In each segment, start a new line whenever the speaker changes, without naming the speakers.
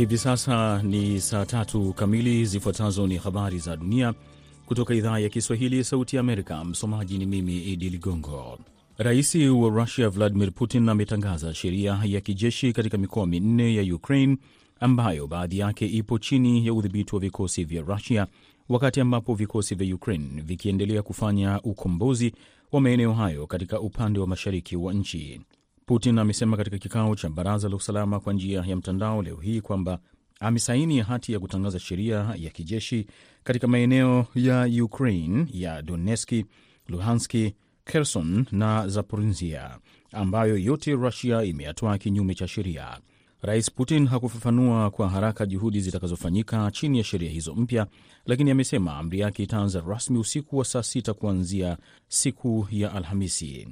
Hivi sasa ni saa tatu kamili. Zifuatazo ni habari za dunia kutoka idhaa ya Kiswahili ya Sauti ya Amerika. Msomaji ni mimi Idi Ligongo. Rais wa Russia Vladimir Putin ametangaza sheria ya kijeshi katika mikoa minne ya Ukraine ambayo baadhi yake ipo chini ya udhibiti wa vikosi vya Russia, wakati ambapo vikosi vya Ukraine vikiendelea kufanya ukombozi wa maeneo hayo katika upande wa mashariki wa nchi. Putin amesema katika kikao cha baraza la usalama kwa njia ya mtandao leo hii kwamba amesaini hati ya kutangaza sheria ya kijeshi katika maeneo ya Ukraine ya Donetski, Luhanski, Kherson na Zaporizhia ambayo yote Rusia imeyatoa kinyume cha sheria. Rais Putin hakufafanua kwa haraka juhudi zitakazofanyika chini ya sheria hizo mpya, lakini amesema amri yake itaanza rasmi usiku wa saa sita kuanzia siku ya Alhamisi.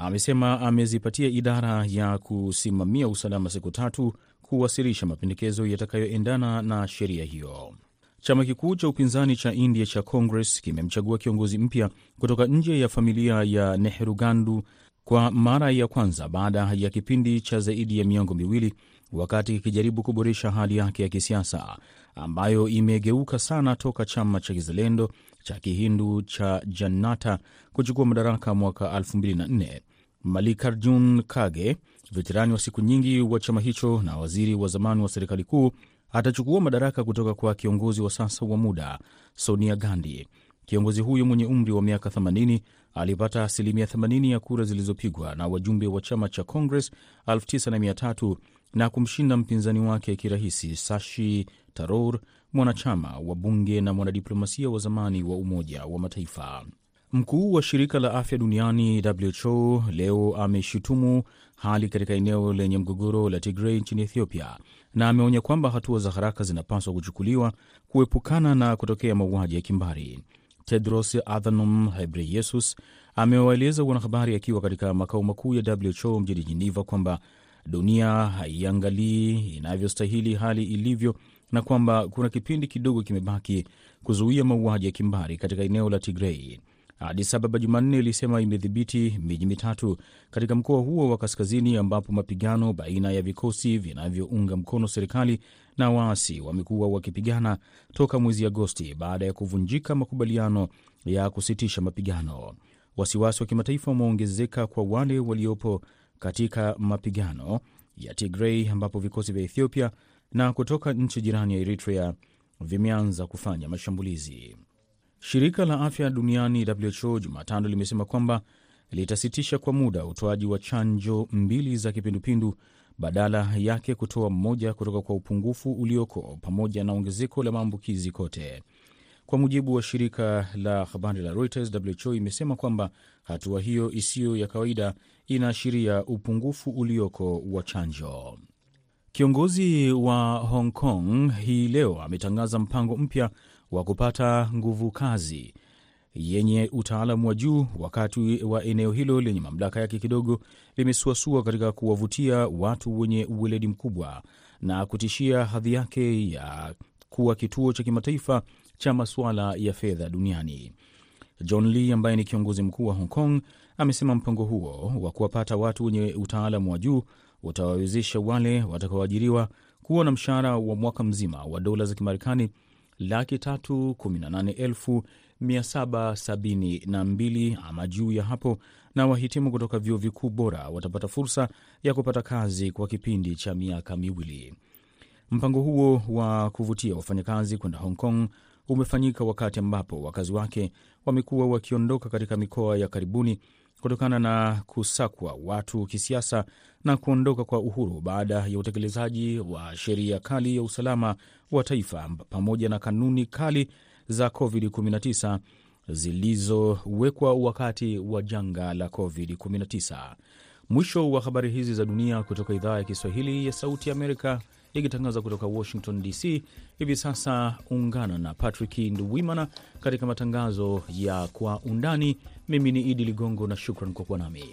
Amesema amezipatia idara ya kusimamia usalama siku tatu kuwasilisha mapendekezo yatakayoendana na sheria hiyo. Chama kikuu cha upinzani cha India cha Congress kimemchagua kiongozi mpya kutoka nje ya familia ya Nehru Gandu kwa mara ya kwanza baada ya kipindi cha zaidi ya miongo miwili, wakati ikijaribu kuboresha hali yake ya kisiasa ambayo imegeuka sana toka chama cha kizalendo cha kihindu cha Janata kuchukua madaraka mwaka 2004. Malikarjun Kage, veterani wa siku nyingi wa chama hicho na waziri wa zamani wa serikali kuu, atachukua madaraka kutoka kwa kiongozi wa sasa wa muda Sonia Gandhi. Kiongozi huyo mwenye umri wa miaka 80 alipata asilimia 80 ya kura zilizopigwa na wajumbe wa chama cha Congress 9300 na kumshinda mpinzani wake kirahisi Sashi Taror, mwanachama wa bunge na mwanadiplomasia wa zamani wa Umoja wa Mataifa. Mkuu wa shirika la afya duniani WHO leo ameshutumu hali katika eneo lenye mgogoro la Tigray nchini Ethiopia na ameonya kwamba hatua za haraka zinapaswa kuchukuliwa kuepukana na kutokea mauaji ya kimbari. Tedros Adhanom Ghebreyesus amewaeleza wanahabari akiwa katika makao makuu ya WHO mjini Geneva kwamba dunia haiangalii inavyostahili hali ilivyo na kwamba kuna kipindi kidogo kimebaki kuzuia mauaji ya kimbari katika eneo la Tigrei. Addis Ababa Jumanne ilisema imedhibiti miji mitatu katika mkoa huo wa kaskazini ambapo mapigano baina ya vikosi vinavyounga mkono serikali na waasi wamekuwa wakipigana toka mwezi Agosti baada ya kuvunjika makubaliano ya kusitisha mapigano. Wasiwasi wa kimataifa umeongezeka kwa wale waliopo katika mapigano ya Tigrei ambapo vikosi vya Ethiopia na kutoka nchi jirani ya Eritrea vimeanza kufanya mashambulizi. Shirika la afya duniani WHO Jumatano limesema kwamba litasitisha kwa muda utoaji wa chanjo mbili za kipindupindu badala yake kutoa mmoja kutoka kwa upungufu ulioko pamoja na ongezeko la maambukizi kote. Kwa mujibu wa shirika la habari la Reuters, WHO imesema kwamba hatua hiyo isiyo ya kawaida inaashiria upungufu ulioko wa chanjo. Kiongozi wa Hong Kong hii leo ametangaza mpango mpya wa kupata nguvu kazi yenye utaalamu wa juu, wakati wa eneo hilo lenye mamlaka yake kidogo limesuasua katika kuwavutia watu wenye uweledi mkubwa na kutishia hadhi yake ya kuwa kituo cha kimataifa cha masuala ya fedha duniani. John Lee ambaye ni kiongozi mkuu wa Hong Kong amesema mpango huo wa kuwapata watu wenye utaalamu wa juu utawawezesha wale watakaoajiriwa kuwa na mshahara wa mwaka mzima wa dola za Kimarekani laki tatu kumi na nane elfu mia saba sabini na mbili ama juu ya hapo, na wahitimu kutoka vyuo vikuu bora watapata fursa ya kupata kazi kwa kipindi cha miaka miwili. Mpango huo wa kuvutia wafanyakazi kwenda Hong Kong umefanyika wakati ambapo wakazi wake wamekuwa wakiondoka katika mikoa ya karibuni kutokana na kusakwa watu kisiasa na kuondoka kwa uhuru baada ya utekelezaji wa sheria kali ya usalama wa taifa pamoja na kanuni kali za COVID-19 zilizowekwa wakati wa janga la COVID-19. Mwisho wa habari hizi za dunia kutoka idhaa ya Kiswahili ya Sauti Amerika ikitangaza kutoka Washington DC. Hivi sasa ungana na Patrick Nduwimana katika matangazo ya Kwa Undani. Mimi ni Idi Ligongo na shukran kwa kuwa nami.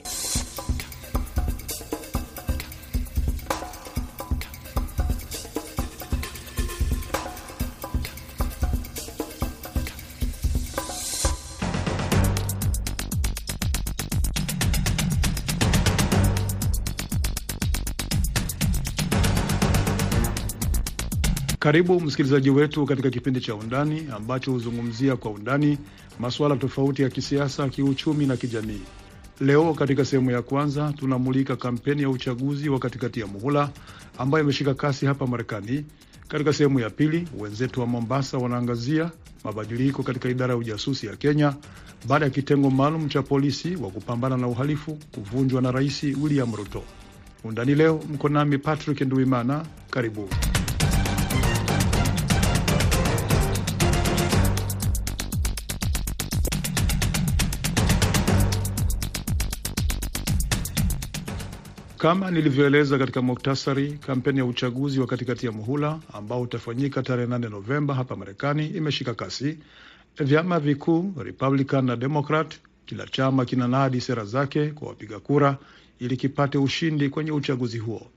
Karibu msikilizaji wetu katika kipindi cha Undani ambacho huzungumzia kwa undani masuala tofauti ya kisiasa, kiuchumi na kijamii. Leo katika sehemu ya kwanza tunamulika kampeni ya uchaguzi wa katikati ya muhula ambayo imeshika kasi hapa Marekani. Katika sehemu ya pili, wenzetu wa Mombasa wanaangazia mabadiliko katika idara ya ujasusi ya Kenya baada ya kitengo maalum cha polisi wa kupambana na uhalifu kuvunjwa na Rais William Ruto. Undani leo mko nami Patrick Nduimana, karibu. Kama nilivyoeleza katika muktasari, kampeni ya uchaguzi wa katikati ya muhula ambao utafanyika tarehe 8 Novemba hapa Marekani imeshika kasi. Vyama vikuu Republican na Democrat, kila chama kinanadi sera zake kwa wapiga kura ili kipate ushindi kwenye uchaguzi huo.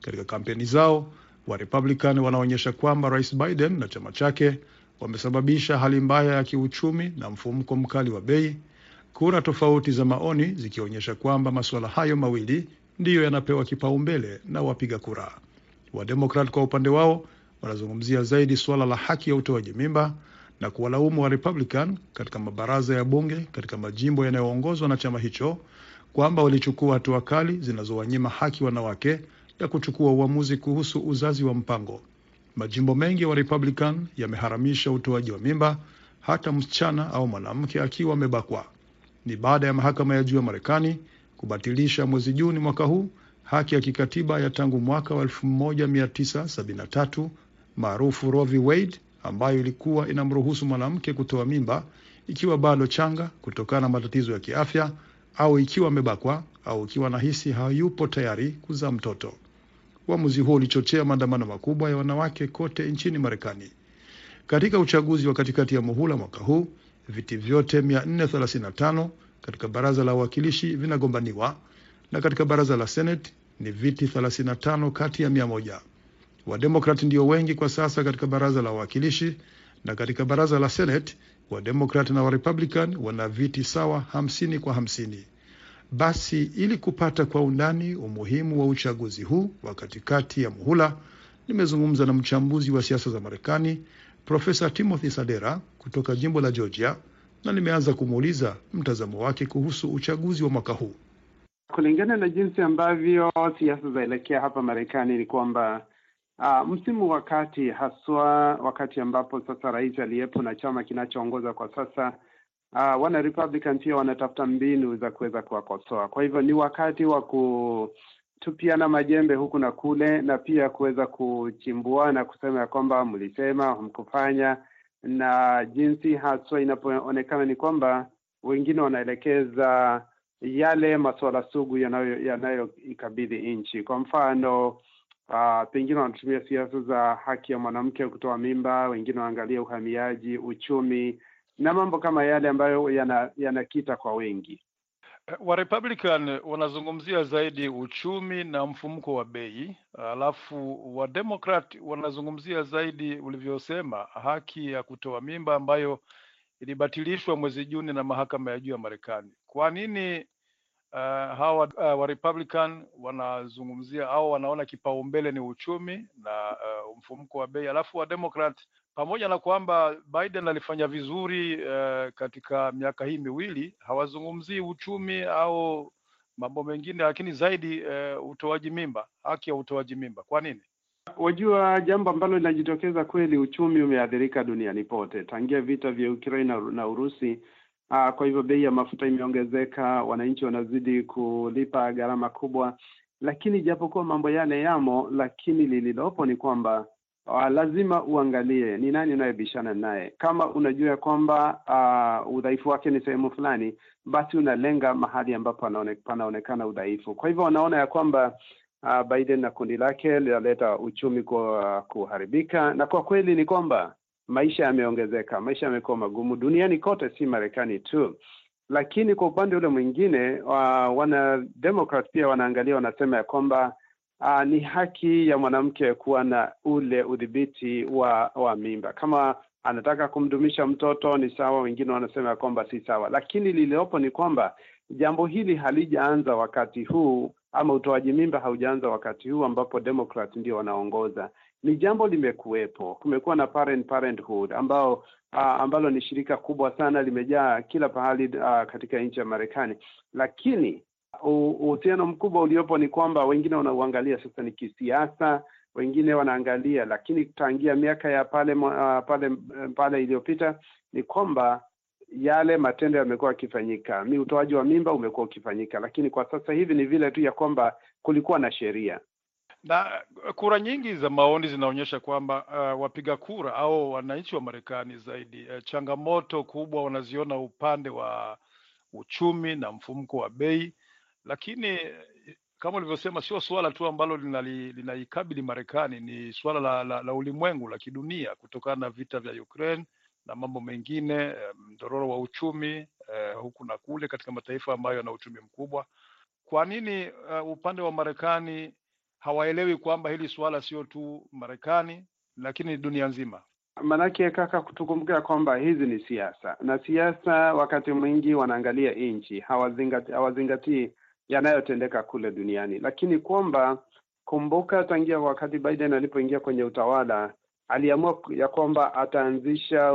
Katika kampeni zao, wa Republican wanaonyesha kwamba Rais Biden na chama chake wamesababisha hali mbaya ya kiuchumi na mfumuko mkali wa bei, kura tofauti za maoni zikionyesha kwamba masuala hayo mawili ndiyo yanapewa kipaumbele na wapiga kura. Wademokrat kwa upande wao wanazungumzia zaidi suala la haki ya utoaji mimba na kuwalaumu wa Republican katika mabaraza ya bunge katika majimbo yanayoongozwa na chama hicho kwamba walichukua hatua kali zinazowanyima haki wanawake ya kuchukua uamuzi kuhusu uzazi wa mpango. Majimbo mengi wa Republican yameharamisha utoaji wa mimba hata msichana au mwanamke akiwa amebakwa. Ni baada ya mahakama ya juu ya Marekani kubatilisha mwezi Juni mwaka huu haki ya kikatiba ya tangu mwaka wa 1973 maarufu Roe v. Wade ambayo ilikuwa inamruhusu mwanamke kutoa mimba ikiwa bado changa kutokana na matatizo ya kiafya au ikiwa amebakwa au ikiwa nahisi hayupo tayari kuzaa mtoto. Uamuzi huo ulichochea maandamano makubwa ya wanawake kote nchini Marekani. Katika uchaguzi wa katikati ya muhula mwaka huu, viti vyote 435 katika baraza la wawakilishi vinagombaniwa na katika baraza la Senate ni viti 35 kati ya 100. Wademokrati ndio wengi kwa sasa katika baraza la wawakilishi na katika baraza la Senate Wademokrat na Warepublican wana viti sawa 50 kwa 50. Basi ili kupata kwa undani umuhimu wa uchaguzi huu wa katikati ya muhula, nimezungumza na mchambuzi wa siasa za Marekani Profesa Timothy Sadera kutoka jimbo la Georgia na nimeanza kumuuliza mtazamo wake kuhusu uchaguzi wa mwaka huu.
Kulingana na jinsi ambavyo siasa zaelekea hapa Marekani ni kwamba uh, msimu wa kati, haswa wakati ambapo sasa rais aliyepo na chama kinachoongoza kwa sasa uh, wana Republican pia wanatafuta mbinu za kuweza kuwakosoa. Kwa hivyo ni wakati wa kutupiana majembe huku na kule, na pia kuweza kuchimbua na kusema ya kwamba mlisema hamkufanya na jinsi haswa inapoonekana ni kwamba wengine wanaelekeza yale masuala sugu yanayoikabidhi yanayo nchi. Kwa mfano uh, pengine wanatumia siasa za haki ya mwanamke kutoa mimba, wengine wanaangalia uhamiaji, uchumi na mambo kama yale ambayo yanakita yana kwa wengi.
Wa Republican wanazungumzia zaidi uchumi na mfumuko wa bei, alafu wa Democrat wanazungumzia zaidi ulivyosema, haki ya kutoa mimba ambayo ilibatilishwa mwezi Juni na mahakama ya juu ya Marekani. Kwa nini uh, hawa uh, wa Republican wanazungumzia au wanaona kipaumbele ni uchumi na uh, mfumuko wa bei, alafu wa Democrat pamoja na kwamba Biden alifanya vizuri uh, katika miaka hii miwili, hawazungumzii uchumi au mambo mengine, lakini zaidi uh, utoaji mimba, haki ya utoaji mimba. Kwa nini?
Wajua, jambo ambalo linajitokeza kweli, uchumi umeathirika duniani pote tangia vita vya Ukraine na, Urusi. Uh, kwa hivyo bei ya mafuta imeongezeka, wananchi wanazidi kulipa gharama kubwa, lakini japokuwa mambo yale yamo, lakini lililopo ni kwamba Uh, lazima uangalie ni nani unayebishana naye. Kama unajua ya kwamba uh, udhaifu wake ni sehemu fulani, basi unalenga mahali ambapo panaonekana udhaifu. Kwa hivyo wanaona ya kwamba uh, Biden na kundi lake linaleta uchumi kwa kuharibika, na kwa kweli ni kwamba maisha yameongezeka, maisha yamekuwa magumu duniani kote, si Marekani tu. Lakini kwa upande ule mwingine uh, wana Democrat pia wanaangalia, wanasema ya kwamba Uh, ni haki ya mwanamke kuwa na ule udhibiti wa wa mimba. Kama anataka kumdumisha mtoto ni sawa, wengine wanasema kwamba si sawa, lakini lililopo ni kwamba jambo hili halijaanza wakati huu ama utoaji mimba haujaanza wakati huu ambapo Democrat ndio wanaongoza. ni jambo limekuwepo. Kumekuwa na Parent Parenthood ambao uh, ambalo ni shirika kubwa sana limejaa kila pahali uh, katika nchi ya Marekani, lakini uhusiano mkubwa uliopo ni kwamba wengine wanauangalia sasa ni kisiasa, wengine wanaangalia, lakini tangia miaka ya pale uh, pale pale iliyopita ni kwamba yale matendo yamekuwa yakifanyika, mi utoaji wa mimba umekuwa ukifanyika, lakini kwa sasa hivi ni vile tu ya kwamba kulikuwa na sheria.
Na kura nyingi za maoni zinaonyesha kwamba uh, wapiga kura au wananchi wa Marekani zaidi uh, changamoto kubwa wanaziona upande wa uchumi na mfumko wa bei, lakini kama ulivyosema, sio suala tu ambalo linaikabili Marekani, ni suala la, la, la ulimwengu la kidunia, kutokana na vita vya Ukraine na mambo mengine, mdororo wa uchumi eh, huku na kule katika mataifa ambayo yana uchumi mkubwa. Kwa nini uh, upande wa Marekani hawaelewi kwamba hili suala sio tu Marekani lakini dunia nzima?
Maanake kaka, tukumbuka kwamba hizi ni siasa, na siasa wakati mwingi wanaangalia nchi, hawazingatii hawazingatii yanayotendeka kule duniani, lakini kwamba kumbuka, tangia wakati Biden alipoingia kwenye utawala aliamua ya kwamba ataanzisha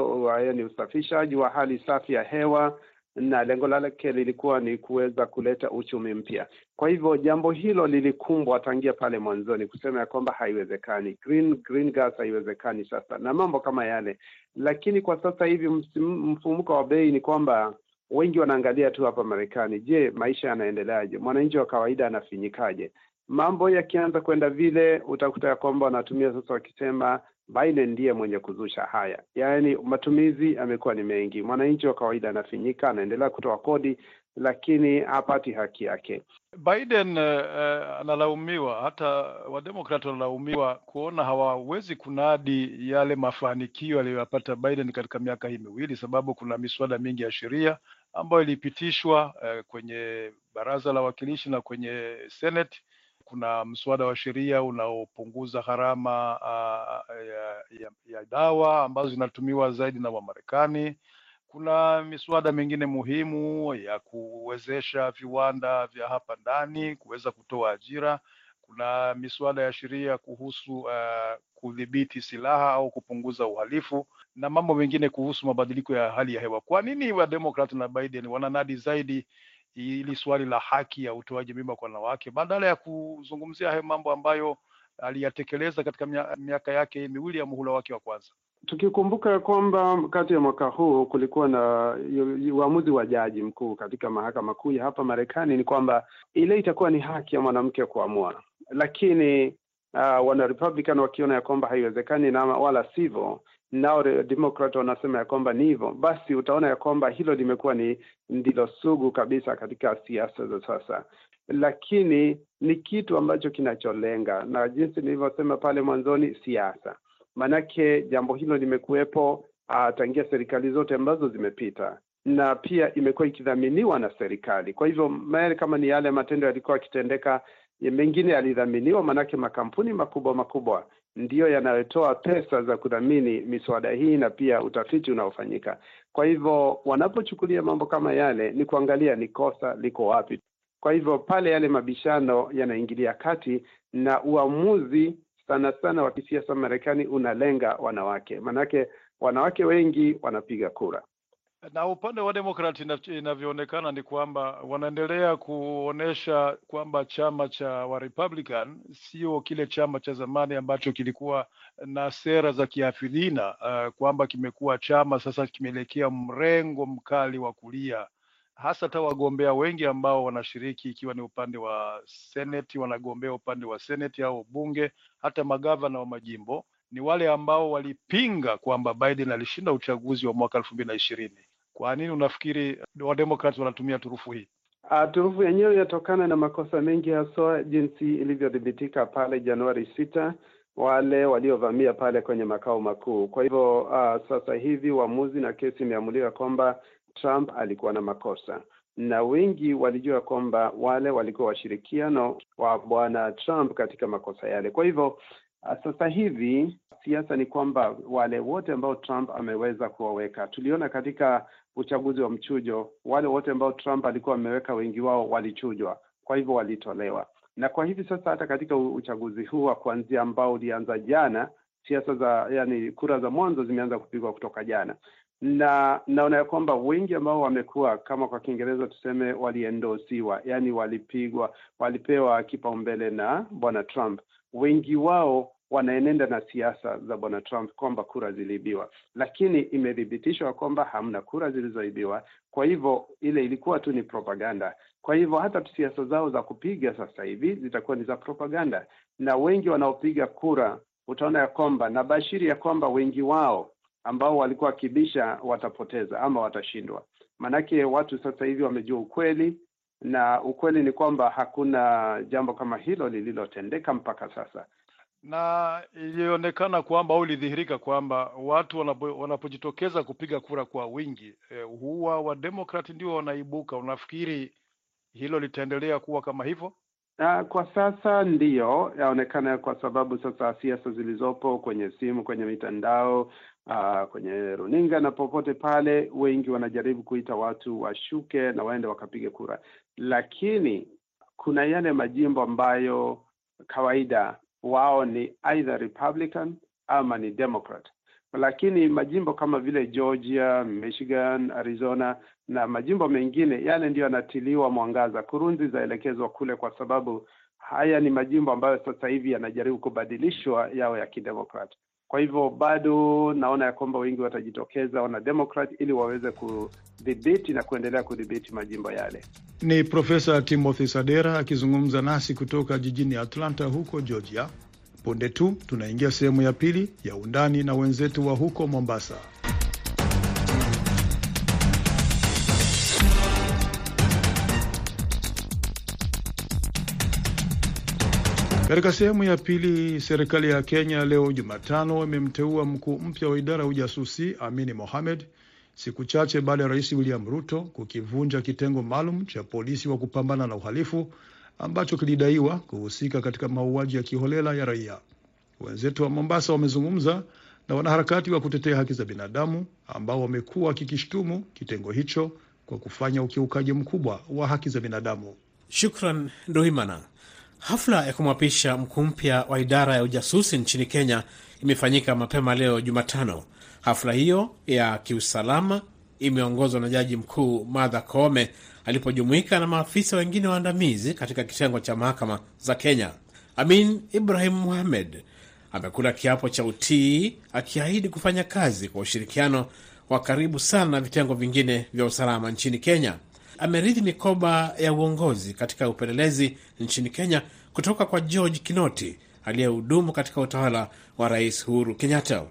ni usafishaji wa hali safi ya hewa na lengo lake lilikuwa ni kuweza kuleta uchumi mpya. Kwa hivyo jambo hilo lilikumbwa tangia pale mwanzoni, kusema ya kwamba haiwezekani, green green gas haiwezekani sasa na mambo kama yale. Lakini kwa sasa hivi mfumuko wa bei ni kwamba wengi wanaangalia tu hapa Marekani, je, maisha yanaendeleaje? Mwananchi wa kawaida anafinyikaje? Mambo yakianza kwenda vile, utakuta ya kwamba wanatumia sasa wakisema Biden ndiye mwenye kuzusha haya, yaani matumizi yamekuwa ni mengi. Mwananchi wa kawaida anafinyika, anaendelea kutoa kodi, lakini hapati haki yake.
Biden uh, analaumiwa, hata wademokrat wanalaumiwa kuona hawawezi kunadi yale mafanikio aliyoyapata Biden katika miaka hii miwili, sababu kuna miswada mingi ya sheria ambayo ilipitishwa uh, kwenye baraza la wawakilishi na kwenye Senate kuna mswada wa sheria unaopunguza gharama uh, ya, ya, ya dawa ambazo zinatumiwa zaidi na Wamarekani. Kuna miswada mingine muhimu ya kuwezesha viwanda vya hapa ndani kuweza kutoa ajira. Kuna miswada ya sheria kuhusu uh, kudhibiti silaha au kupunguza uhalifu na mambo mengine kuhusu mabadiliko ya hali ya hewa. Kwa nini Wademokrat na Biden wananadi zaidi ili swali la haki ya utoaji mimba kwa wanawake badala ya kuzungumzia hayo mambo ambayo aliyatekeleza katika miaka yake miwili ya muhula wake wa kwanza.
Tukikumbuka kwamba kati ya mwaka huu kulikuwa na uamuzi wa jaji mkuu katika mahakama kuu ya hapa Marekani, ni kwamba ile itakuwa ni haki ya mwanamke kuamua, lakini uh, wana Republican wakiona ya kwamba haiwezekani na wala sivyo nao Democrat wanasema ya kwamba ni hivyo, basi utaona ya kwamba hilo limekuwa ni ndilo sugu kabisa katika siasa za sasa, lakini ni kitu ambacho kinacholenga na jinsi nilivyosema pale mwanzoni, siasa. Maanake jambo hilo limekuwepo uh, tangia serikali zote ambazo zimepita, na pia imekuwa ikidhaminiwa na serikali. Kwa hivyo kama ni yale matendo yalikuwa yakitendeka, mengine yalidhaminiwa, maanake makampuni makubwa makubwa ndiyo yanayotoa pesa za kudhamini miswada hii na pia utafiti unaofanyika. Kwa hivyo wanapochukulia mambo kama yale, ni kuangalia ni kosa liko wapi. Kwa hivyo pale yale mabishano yanaingilia kati, na uamuzi sana sana wa kisiasa Marekani unalenga wanawake, maanake wanawake wengi wanapiga kura
na upande wa Demokrati inavyoonekana ni kwamba wanaendelea kuonyesha kwamba chama cha wa Republican sio kile chama cha zamani ambacho kilikuwa na sera za kiafidhina, uh, kwamba kimekuwa chama sasa kimeelekea mrengo mkali wa kulia, hasa hata wagombea wengi ambao wanashiriki, ikiwa ni upande wa Seneti, wanagombea upande wa Seneti au bunge, hata magavana wa majimbo ni wale ambao walipinga kwamba Biden alishinda uchaguzi wa mwaka elfu mbili na ishirini. Kwa nini unafikiri wademokrat wanatumia turufu hii?
Uh, turufu yenyewe inatokana na makosa mengi, haswa jinsi ilivyodhibitika pale Januari sita, wale waliovamia pale kwenye makao makuu. Kwa hivyo uh, sasa hivi uamuzi na kesi imeamuliwa kwamba Trump alikuwa na makosa, na wengi walijua kwamba wale walikuwa washirikiano wa bwana Trump katika makosa yale. Kwa hivyo uh, sasa hivi siasa ni kwamba wale wote ambao Trump ameweza kuwaweka, tuliona katika uchaguzi wa mchujo, wale wote ambao Trump alikuwa ameweka wengi wao walichujwa, kwa hivyo walitolewa, na kwa hivi sasa hata katika uchaguzi huu wa kuanzia ambao ulianza jana, siasa za yani, kura za mwanzo zimeanza kupigwa kutoka jana, na naona ya kwamba wengi ambao wamekuwa kama kwa Kiingereza tuseme waliendosiwa, yani walipigwa, walipewa kipaumbele na bwana Trump, wengi wao wanaenenda na siasa za bwana Trump kwamba kura ziliibiwa, lakini imethibitishwa kwamba hamna kura zilizoibiwa. Kwa hivyo ile ilikuwa tu ni propaganda. Kwa hivyo hata siasa zao za kupiga sasa hivi zitakuwa ni za propaganda, na wengi wanaopiga kura utaona ya kwamba na bashiri ya kwamba wengi wao ambao walikuwa wakibisha watapoteza ama watashindwa. Maanake watu sasa hivi wamejua ukweli, na ukweli ni kwamba hakuna jambo kama hilo lililotendeka mpaka sasa
na ilionekana kwamba au ilidhihirika kwamba watu wanapo, wanapojitokeza kupiga kura kwa wingi eh, huwa wademokrati ndio wanaibuka. Unafikiri hilo litaendelea kuwa kama hivyo?
Uh, kwa sasa ndiyo yaonekana, kwa sababu sasa siasa zilizopo kwenye simu, kwenye mitandao, uh, kwenye runinga na popote pale, wengi wanajaribu kuita watu washuke na waende wakapiga kura, lakini kuna yale majimbo ambayo kawaida wao ni either Republican ama ni Democrat, lakini majimbo kama vile Georgia, Michigan, Arizona na majimbo mengine yale ndiyo yanatiliwa mwangaza, kurunzi zaelekezwa kule, kwa sababu haya ni majimbo ambayo sasa hivi yanajaribu kubadilishwa yao ya kidemokrat. Kwa hivyo bado naona ya kwamba wengi watajitokeza wanademokrat ili waweze kudhibiti na kuendelea kudhibiti majimbo yale.
Ni Profesa Timothy Sadera akizungumza nasi kutoka jijini Atlanta huko Georgia. Punde tu tunaingia sehemu ya pili ya undani na wenzetu wa huko Mombasa. Katika sehemu ya pili, serikali ya Kenya leo Jumatano imemteua mkuu mpya wa idara ya ujasusi Amini Mohamed siku chache baada ya rais William Ruto kukivunja kitengo maalum cha polisi wa kupambana na uhalifu ambacho kilidaiwa kuhusika katika mauaji ya kiholela ya raia. Wenzetu wa Mombasa wamezungumza na wanaharakati wa kutetea haki za binadamu ambao wamekuwa wakikishtumu kitengo hicho kwa kufanya ukiukaji mkubwa wa haki za binadamu.
Shukran Nduhimana. Hafla ya kumwapisha mkuu mpya wa idara ya ujasusi nchini Kenya imefanyika mapema leo Jumatano. Hafla hiyo ya kiusalama imeongozwa na jaji mkuu Martha Koome alipojumuika na maafisa wengine waandamizi katika kitengo cha mahakama za Kenya. Amin Ibrahim Muhamed amekula kiapo cha utii akiahidi kufanya kazi kwa ushirikiano wa karibu sana na vitengo vingine vya usalama nchini Kenya. Amerithi mikoba ya uongozi katika upelelezi nchini Kenya kutoka kwa George Kinoti aliyehudumu katika utawala wa Rais Uhuru Kenyatta.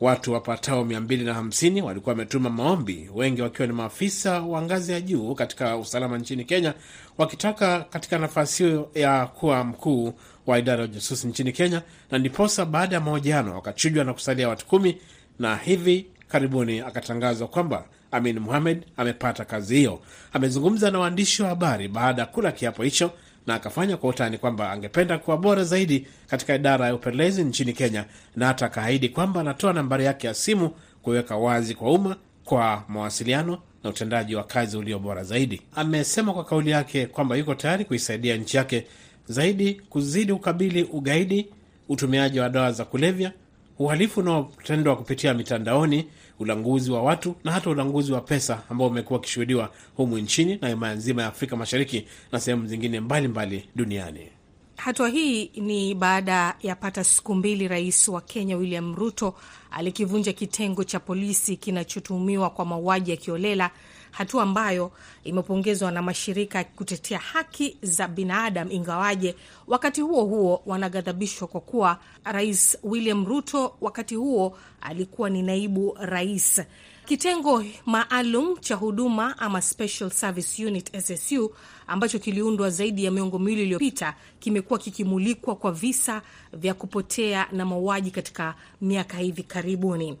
Watu wapatao 250 walikuwa wametuma maombi, wengi wakiwa ni maafisa wa ngazi ya juu katika usalama nchini Kenya, wakitaka katika nafasi hiyo ya kuwa mkuu wa idara ya ujasusi nchini Kenya, na ndiposa baada ya mahojiano wakachujwa na kusalia watu kumi, na hivi karibuni akatangazwa kwamba Amin Mohamed amepata kazi hiyo. Amezungumza na waandishi wa habari baada ya kula kiapo hicho na akafanya kwa utani kwamba angependa kuwa bora zaidi katika idara ya upelelezi nchini Kenya, na hata akaahidi kwamba anatoa nambari yake ya simu kuweka wazi kwa umma kwa mawasiliano na utendaji wa kazi ulio bora zaidi. Amesema kwa kauli yake kwamba yuko tayari kuisaidia nchi yake zaidi kuzidi ukabili ugaidi, utumiaji wa dawa za kulevya, uhalifu unaotendwa kupitia mitandaoni, ulanguzi wa watu na hata ulanguzi wa pesa ambao umekuwa ukishuhudiwa humu nchini na himaya nzima ya Afrika Mashariki na sehemu zingine mbalimbali mbali duniani.
Hatua hii ni baada ya pata siku mbili rais wa Kenya William Ruto alikivunja kitengo cha polisi kinachotuhumiwa kwa mauaji ya kiolela, hatua ambayo imepongezwa na mashirika ya kutetea haki za binadamu, ingawaje wakati huo huo wanaghadhabishwa kwa kuwa rais William Ruto wakati huo alikuwa ni naibu rais. Kitengo maalum cha huduma ama Special Service Unit SSU ambacho kiliundwa zaidi ya miongo miwili iliyopita kimekuwa kikimulikwa kwa visa vya kupotea na mauaji katika miaka hivi karibuni.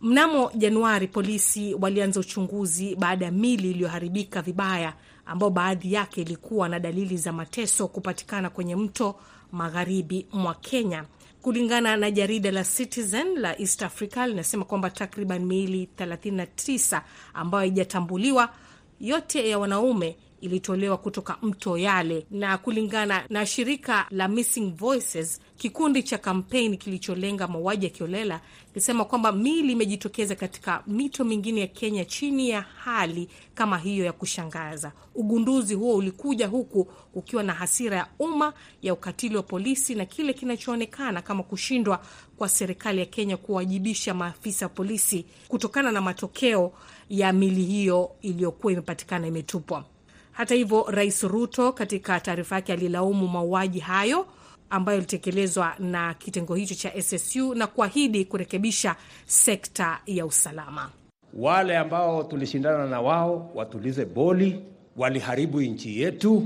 Mnamo Januari, polisi walianza uchunguzi baada ya mili iliyoharibika vibaya, ambao baadhi yake ilikuwa na dalili za mateso kupatikana kwenye mto magharibi mwa Kenya. Kulingana na jarida la Citizen la East Africa linasema kwamba takriban miili 39 ambayo haijatambuliwa yote ya wanaume ilitolewa kutoka mto Yale, na kulingana na shirika la Missing Voices, kikundi cha kampeni kilicholenga mauaji ya kiolela kilisema kwamba miili imejitokeza katika mito mingine ya Kenya chini ya hali kama hiyo ya kushangaza. Ugunduzi huo ulikuja huku ukiwa na hasira ya umma ya ukatili wa polisi na kile kinachoonekana kama kushindwa kwa serikali ya Kenya kuwajibisha maafisa polisi kutokana na matokeo ya mili hiyo iliyokuwa imepatikana imetupwa. Hata hivyo, Rais Ruto katika taarifa yake alilaumu mauaji hayo ambayo ilitekelezwa na kitengo hicho cha SSU na kuahidi kurekebisha sekta ya usalama.
Wale ambao tulishindana na wao watulize boli, waliharibu nchi yetu,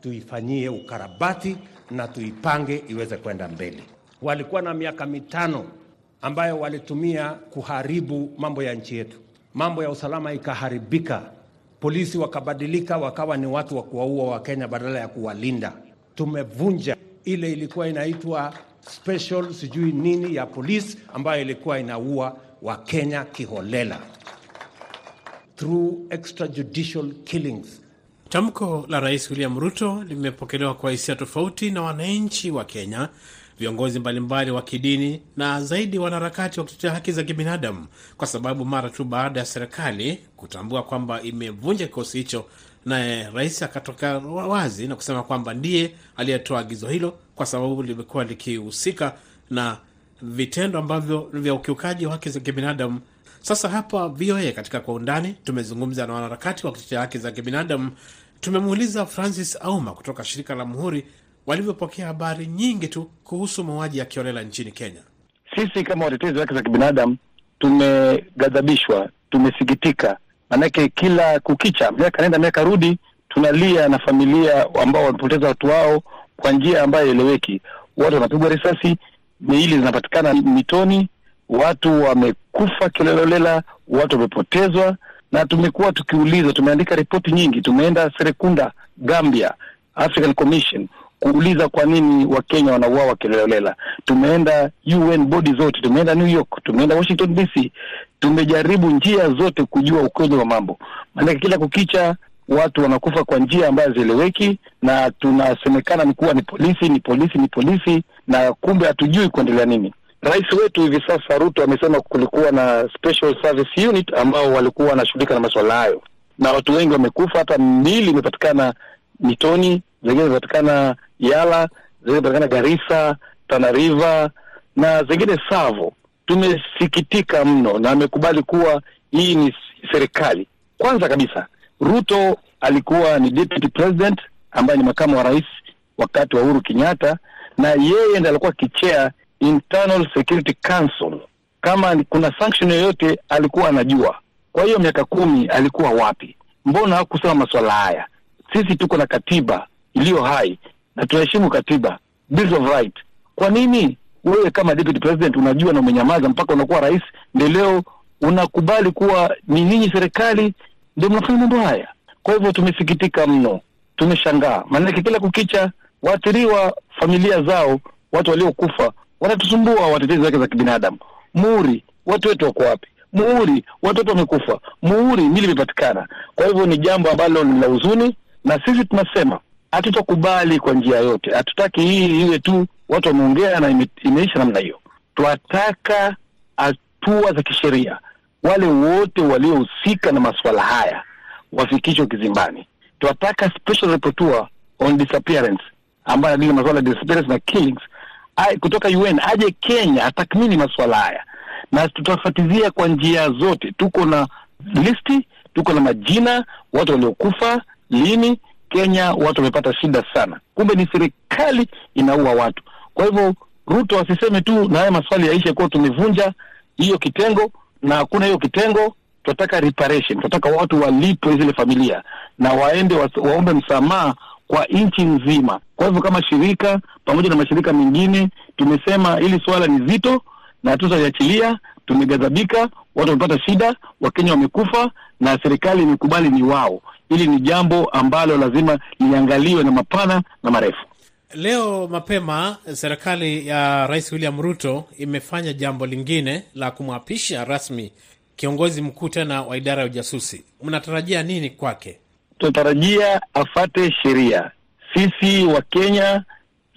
tuifanyie ukarabati na tuipange iweze kwenda mbele. Walikuwa na miaka mitano ambayo walitumia kuharibu mambo ya nchi yetu, mambo ya usalama ikaharibika, polisi wakabadilika, wakawa ni watu wa kuwaua Wakenya badala ya kuwalinda. Tumevunja ile ilikuwa inaitwa special sijui nini ya polisi ambayo ilikuwa inaua Wakenya kiholela through extrajudicial killings.
Tamko la Rais William Ruto limepokelewa kwa hisia tofauti na wananchi wa Kenya, viongozi mbalimbali wa kidini na zaidi wanaharakati wa kutetea haki za kibinadamu, kwa sababu mara tu baada ya serikali kutambua kwamba imevunja kikosi hicho, naye rais akatoka wazi na kusema kwamba ndiye aliyetoa agizo hilo, kwa sababu limekuwa likihusika na vitendo ambavyo vya ukiukaji wa haki za kibinadamu. Sasa hapa VOA katika Kwa Undani tumezungumza na wanaharakati wa kutetea haki za kibinadamu. Tumemuuliza Francis Auma kutoka shirika la Muhuri walivyopokea habari nyingi tu kuhusu mauaji ya kiolela nchini Kenya.
Sisi kama watetezi wa haki za kibinadamu tumeghadhabishwa, tumesikitika, maanake kila kukicha, miaka nenda miaka rudi, tunalia na familia ambao wamepoteza watu wao kwa njia ambayo eleweki. Watu wanapigwa risasi, miili zinapatikana mitoni, watu wamekufa kiolelaolela, watu wamepotezwa, na tumekuwa tukiuliza, tumeandika ripoti nyingi, tumeenda Serekunda, Gambia, African Commission kuuliza kwa nini Wakenya wanauawa kiolelaolela. Tumeenda UN bodi zote, tumeenda New York, tumeenda Washington DC, tumejaribu njia zote kujua ukweli wa mambo, maanake kila kukicha watu wanakufa kwa njia ambayo hazieleweki, na tunasemekana ni kuwa ni polisi, ni polisi, ni polisi, na kumbe hatujui kuendelea nini. Rais wetu hivi sasa Ruto amesema kulikuwa na special service unit ambao walikuwa wanashughulika na masuala hayo, na watu wengi wamekufa, hata mili imepatikana mitoni, zingine zinapatikana Yala, zingine zinapatikana Garissa, Tana na zingine Savo. Tumesikitika mno, na amekubali kuwa hii ni serikali. Kwanza kabisa, Ruto alikuwa ni deputy president ambaye ni makamu wa rais wakati wa Uhuru Kenyatta, na yeye ndiye alikuwa kichea Internal Security Council. Kama kuna sanction yoyote alikuwa anajua. Kwa hiyo miaka kumi alikuwa wapi? Mbona hakusema masuala haya? Sisi tuko na katiba iliyo hai na tunaheshimu katiba, Bills of Right. Kwa nini wewe kama deputy president unajua na umenyamaza mpaka unakuwa rais, ndio leo unakubali kuwa ni ninyi serikali ndio mnafanya mambo haya? Kwa hivyo tumesikitika mno, tumeshangaa, maanake kila kukicha waathiriwa, familia zao, watu waliokufa wanatusumbua watetezi wake za kibinadamu. Muhuri, watu wetu wako wapi? Muhuri, watoto wamekufa. Muhuri, mili imepatikana. Kwa hivyo ni jambo ambalo ni la huzuni, na sisi tunasema hatutakubali kwa njia yote. Hatutaki hii iwe tu watu wameongea na ime, imeisha namna hiyo. Twataka hatua za kisheria, wale wote waliohusika na masuala haya wafikishwe kizimbani. Twataka special rapporteur on disappearance ambayo anadili masuala ya disappearance na killings kutoka UN aje Kenya atathmini masuala haya, na tutafuatilia kwa njia zote. Tuko na listi, tuko na majina watu waliokufa lini. Kenya watu wamepata shida sana, kumbe ni serikali inaua watu. Kwa hivyo Ruto asiseme tu na haya maswali yaishe kuwa tumevunja hiyo kitengo, na hakuna hiyo kitengo. Tunataka reparation, tunataka watu walipwe zile familia na waende wa, waombe msamaha kwa nchi nzima. Kwa hivyo kama shirika pamoja na mashirika mengine tumesema hili suala ni zito na hatutaliachilia. Tumeghadhabika, watu wamepata shida, Wakenya wamekufa na serikali imekubali ni wao. Hili ni jambo ambalo lazima liangaliwe na mapana na marefu.
Leo mapema serikali ya Rais William Ruto imefanya jambo lingine la kumwapisha rasmi kiongozi mkuu tena wa idara ya ujasusi. Mnatarajia nini kwake?
tunatarajia afate sheria. Sisi wa Kenya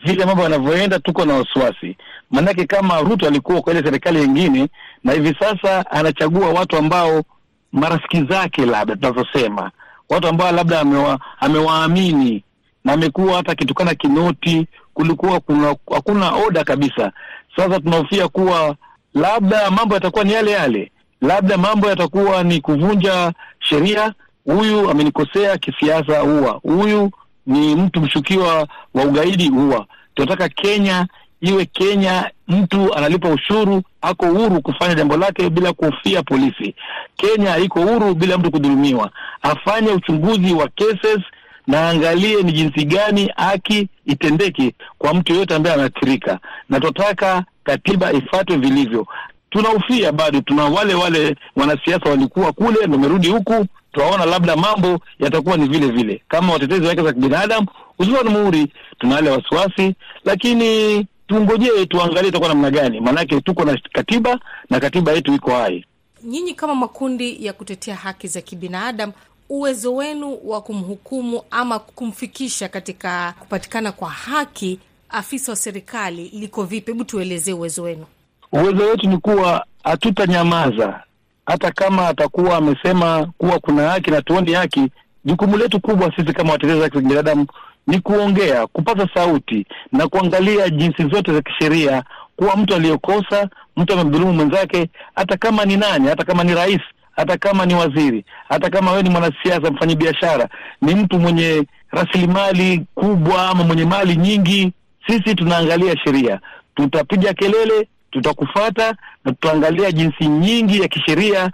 vile mambo yanavyoenda, tuko na wasiwasi, maanake kama Ruto alikuwa kwa ile serikali nyingine, na hivi sasa anachagua watu ambao marafiki zake, labda tunavyosema, watu ambao labda amewa, amewaamini na amekuwa hata akitukana kinoti, kulikuwa kuna hakuna oda kabisa. Sasa tunahofia kuwa labda mambo yatakuwa ni yale yale, labda mambo yatakuwa ni kuvunja sheria. Huyu amenikosea kisiasa, huwa huyu ni mtu mshukiwa wa ugaidi, huwa tunataka Kenya iwe Kenya, mtu analipa ushuru, ako huru kufanya jambo lake bila kuhofia polisi. Kenya iko huru bila mtu kudhulumiwa. Afanye uchunguzi wa cases na angalie ni jinsi gani haki itendeke kwa mtu yoyote ambaye anaathirika, na tunataka katiba ifuatwe vilivyo. Tunahofia bado, tuna wale wale wanasiasa walikuwa kule na wamerudi huku, tunaona labda mambo yatakuwa ni vile vile kama watetezi wake za kibinadamu uziwa ni muhuri, tuna wale wasiwasi, lakini tungojee tuangalie itakuwa namna gani, maanake tuko na katiba na katiba yetu iko hai.
Nyinyi kama makundi ya kutetea haki za kibinadamu, uwezo wenu wa kumhukumu ama kumfikisha katika kupatikana kwa haki afisa wa serikali liko vipi? Hebu tuelezee uwezo wenu.
Uwezo wetu ni kuwa hatutanyamaza, hata kama atakuwa amesema kuwa kuna haki na tuoni haki. Jukumu letu kubwa sisi kama watetezi wa haki za binadamu ni kuongea, kupaza sauti na kuangalia jinsi zote za kisheria, kuwa mtu aliyokosa, mtu amemdhulumu mwenzake, hata kama ni nani, hata kama ni rais, hata kama ni waziri, hata kama wewe ni mwanasiasa, mfanyabiashara, ni mtu mwenye rasilimali kubwa ama mwenye mali nyingi, sisi tunaangalia sheria, tutapiga kelele, tutakufata na tutaangalia jinsi nyingi ya kisheria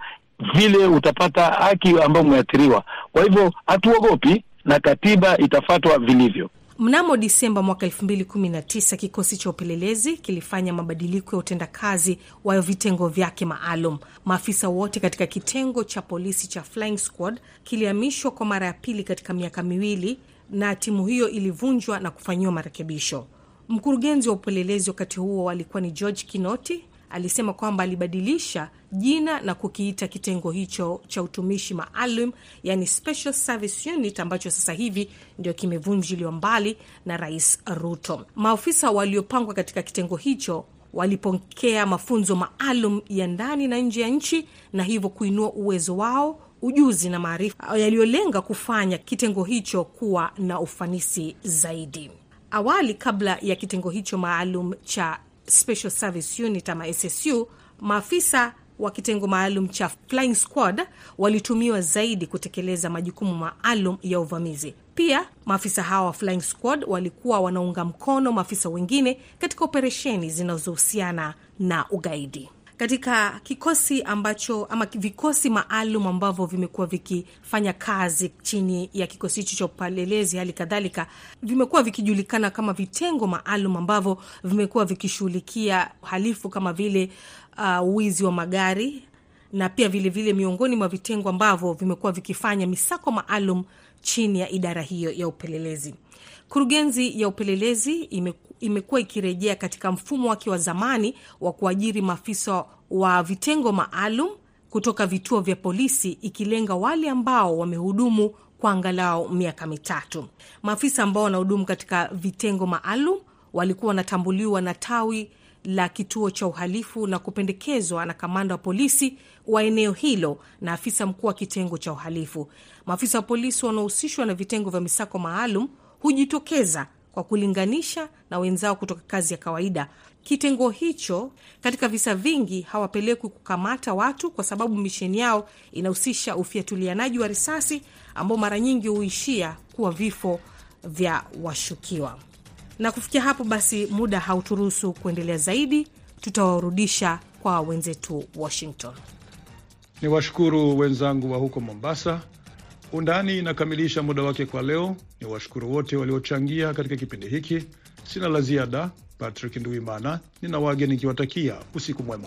vile utapata haki ambayo umeathiriwa. Kwa hivyo hatuogopi na katiba itafatwa vilivyo.
Mnamo Disemba mwaka 2019 kikosi cha upelelezi kilifanya mabadiliko ya utendakazi wa vitengo vyake maalum. Maafisa wote katika kitengo cha polisi cha Flying Squad kilihamishwa kwa mara ya pili katika miaka miwili, na timu hiyo ilivunjwa na kufanyiwa marekebisho. Mkurugenzi wa upelelezi wakati huo alikuwa ni George Kinoti. Alisema kwamba alibadilisha jina na kukiita kitengo hicho cha utumishi maalum, yani Special Service Unit, ambacho sasa hivi ndio kimevunjiliwa mbali na Rais Ruto. Maofisa waliopangwa katika kitengo hicho walipokea mafunzo maalum ya ndani na nje ya nchi, na hivyo kuinua uwezo wao, ujuzi na maarifa yaliyolenga kufanya kitengo hicho kuwa na ufanisi zaidi. Awali, kabla ya kitengo hicho maalum cha Special Service Unit ama SSU, maafisa wa kitengo maalum cha Flying Squad walitumiwa zaidi kutekeleza majukumu maalum ya uvamizi. Pia maafisa hawa wa Flying Squad walikuwa wanaunga mkono maafisa wengine katika operesheni zinazohusiana na ugaidi. Katika kikosi ambacho ama vikosi maalum ambavyo vimekuwa vikifanya kazi chini ya kikosi hicho cha upelelezi, hali kadhalika vimekuwa vikijulikana kama vitengo maalum ambavyo vimekuwa vikishughulikia uhalifu kama vile uh, wa magari na pia vilevile vile miongoni mwa vitengo ambavyo vimekuwa vikifanya misako maalum chini ya idara hiyo ya upelelezi. Kurugenzi ya upelelezi ime, imekuwa ikirejea katika mfumo wake wa zamani wa kuajiri maafisa wa vitengo maalum kutoka vituo vya polisi, ikilenga wale ambao wamehudumu kwa angalau miaka mitatu. Maafisa ambao wanahudumu katika vitengo maalum walikuwa wanatambuliwa na tawi la kituo cha uhalifu na kupendekezwa na kamanda wa polisi wa eneo hilo na afisa mkuu wa kitengo cha uhalifu. Maafisa wa polisi wanaohusishwa na vitengo vya misako maalum hujitokeza kwa kulinganisha na wenzao kutoka kazi ya kawaida. Kitengo hicho katika visa vingi hawapelekwi kukamata watu kwa sababu misheni yao inahusisha ufyatulianaji wa risasi ambao mara nyingi huishia kuwa vifo vya washukiwa. Na kufikia hapo basi, muda hauturuhusu kuendelea zaidi, tutawarudisha kwa wenzetu Washington.
Ni washukuru wenzangu wa huko Mombasa. Undani inakamilisha muda wake kwa leo. Ni washukuru wote waliochangia katika kipindi hiki. Sina la ziada. Patrick Nduimana nina wage nikiwatakia usiku mwema.